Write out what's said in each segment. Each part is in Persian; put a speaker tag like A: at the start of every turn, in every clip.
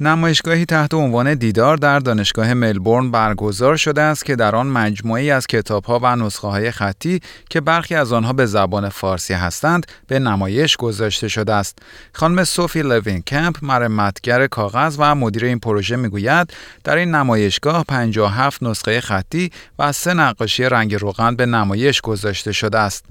A: نمایشگاهی تحت عنوان دیدار در دانشگاه ملبورن برگزار شده است که در آن مجموعه‌ای از کتابها و نسخه های خطی که برخی از آنها به زبان فارسی هستند به نمایش گذاشته شده است. خانم سوفی لوین کمپ مرمتگر کاغذ و مدیر این پروژه می‌گوید در این نمایشگاه 57 نسخه خطی و سه نقاشی رنگ روغن به نمایش گذاشته شده است.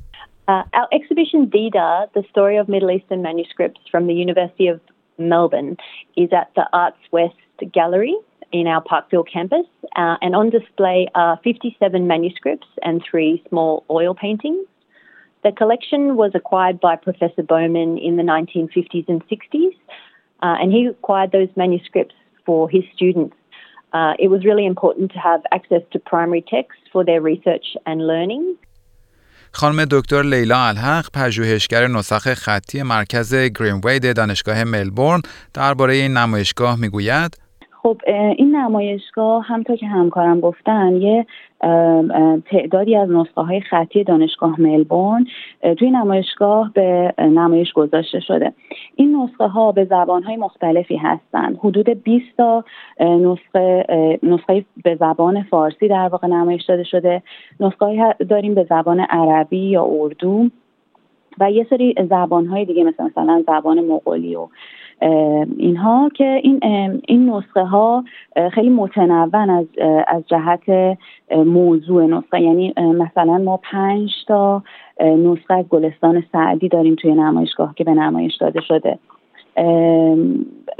B: Uh, our exhibition DIDA, the story of Middle Eastern manuscripts from the University of Melbourne is at the Arts West Gallery in our Parkville campus, uh, and on display are 57 manuscripts and three small oil paintings. The collection was acquired by Professor Bowman in the 1950s and 60s, uh, and he acquired those manuscripts for his students. Uh, it was really important to have access to primary texts for their research and learning.
A: خانم دکتر لیلا الحق پژوهشگر نسخ خطی مرکز گرینوید دانشگاه ملبورن درباره این نمایشگاه می‌گوید
C: خب این نمایشگاه همطور که همکارم گفتن یه تعدادی از نسخه های خطی دانشگاه ملبورن توی نمایشگاه به نمایش گذاشته شده. این نسخه ها به زبان های مختلفی هستند حدود 20 تا نسخه نسخه به زبان فارسی در واقع نمایش داده شده. نسخه داریم به زبان عربی یا اردو. و یه سری زبان های دیگه مثل مثلا زبان مغولی و اینها که این این نسخه ها خیلی متنون از از جهت موضوع نسخه. یعنی مثلا ما پنج تا نسخه از گلستان سعدی داریم توی نمایشگاه که به نمایش داده شده.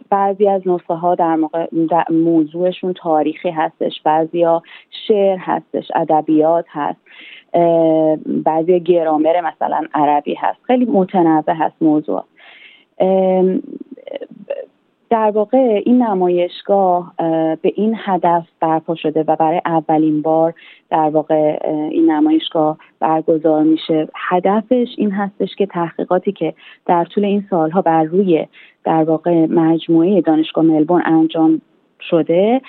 C: بعضی از نسخه ها در, موقع موضوعشون تاریخی هستش. بعضی ها شعر هستش ادبیات هست. بعضی گرامر مثلا عربی هست. خیلی متنوع هست موضوع. در واقع این نمایشگاه به این هدف برپا شده و برای اولین بار در واقع این نمایشگاه برگزار میشه. هدفش این هستش که تحقیقاتی که در طول این سالها بر روی در واقع مجموعه دانشگاه ملبورن انجام شده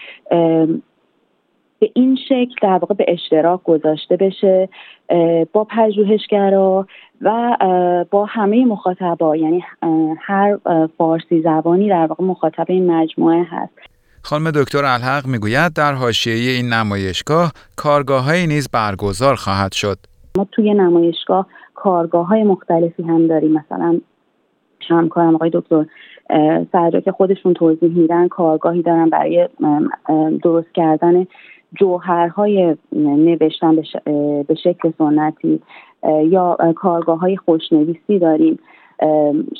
C: به این شکل در واقع به اشتراک گذاشته بشه با پژوهشگرا و با همه مخاطبا. یعنی هر فارسی زبانی در واقع مخاطب این مجموعه هست.
A: خانم دکتر الحق می‌گوید در حاشیه این نمایشگاه کارگاه های نیز برگزار خواهد شد.
C: ما توی نمایشگاه کارگاه های مختلفی هم داریم. مثلا همکارم آقای دکتر سرجا که خودشون توضیح میدن کارگاهی دارن برای درست کردن جوهرهای نوشتن به شکل سنتی یا کارگاه های خوشنویسی داریم.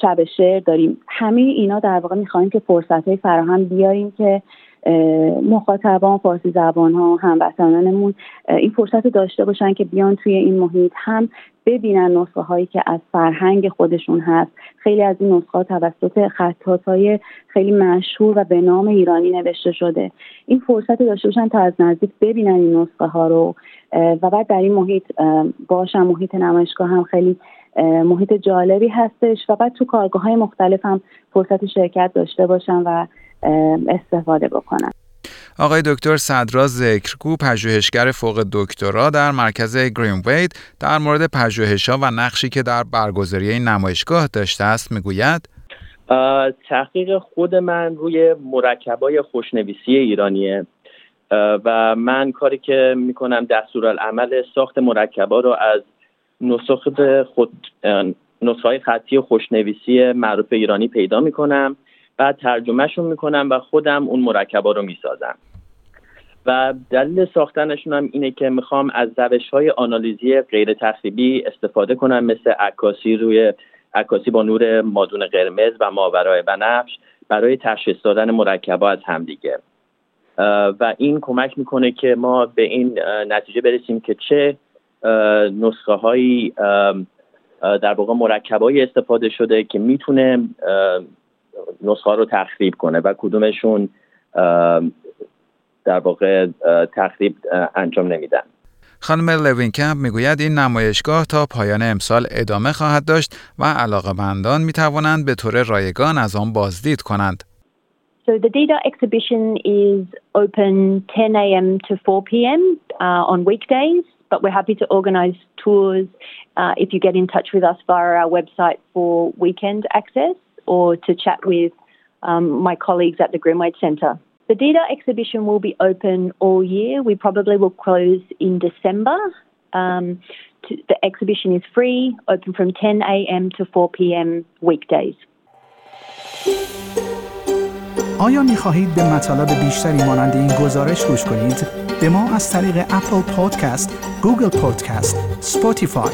C: شب شعر داریم. همه اینا در واقع می‌خوایم که فرصت های فراهم بیاریم که مخاطبان فارسی زبان ها هموطنانمون این فرصت داشته باشن که بیان توی این محیط هم ببینن نسخه هایی که از فرهنگ خودشون هست. خیلی از این نسخه توسط خطات های خیلی مشهور و به نام ایرانی نوشته شده. این فرصت داشته باشن تا از نزدیک ببینن این نسخه ها رو و بعد در این محیط باشن محیط نمایشگاه هم خیلی محیط جالبی هستش. و بعد تو کارگاه های مختلف هم فرصت شرکت داشته باشن و استفاده بکنن.
A: آقای دکتر صدرا ذکرگو پژوهشگر فوق دکترا در مرکز گرین در مورد پژوهش‌ها و نقشی که در برگزاری این نمایشگاه داشته است می‌گوید.
D: تحقیق خود من روی مرکبای خوشنویسی ایرانیه. و من کاری که می‌کنم دستورالعمل ساخت مرکبا رو از نسخ خود نسخه خطی خوشنویسی معروف ایرانی پیدا می‌کنم. بعد ترجمهشون می‌کنم و خودم اون مرکبا رو می‌سازم. و دلیل ساختنشون هم اینه که می‌خوام از روش های آنالیزی غیر تخریبی استفاده کنم مثل عکاسی روی عکاسی با نور مادون قرمز و ماورای بنفش برای تشخیص دادن مرکبا از همدیگه و این کمک می‌کنه که ما به این نتیجه برسیم که چه نسخه هایی در واقع مرکبایی استفاده شده که می‌تونه نسخه رو تخریب کنه و کدومشون در واقع تخریب انجام نمیدن
A: خانم لوینکمپ می‌گوید این نمایشگاه تا پایان امسال ادامه خواهد داشت و علاقمندان می توانند به طور رایگان از آن بازدید کنند.
B: So the DIDA exhibition is open 10 a.m. to 4 p.m. Uh, on weekdays, but we're happy to organise tours uh, if you get in touch with us via our website for weekend access or to chat with um, my colleagues at the Grimwade Centre. The DIDA exhibition will be open all year. We probably will close in December. Um, to, the exhibition is free, open from 10 a.m. to 4 p.m. weekdays.
E: آیا می خواهید به مطالب بیشتری مانند این گزارش گوش کنید؟ به ما از طریق اپل پادکست، گوگل پادکست، سپوتیفای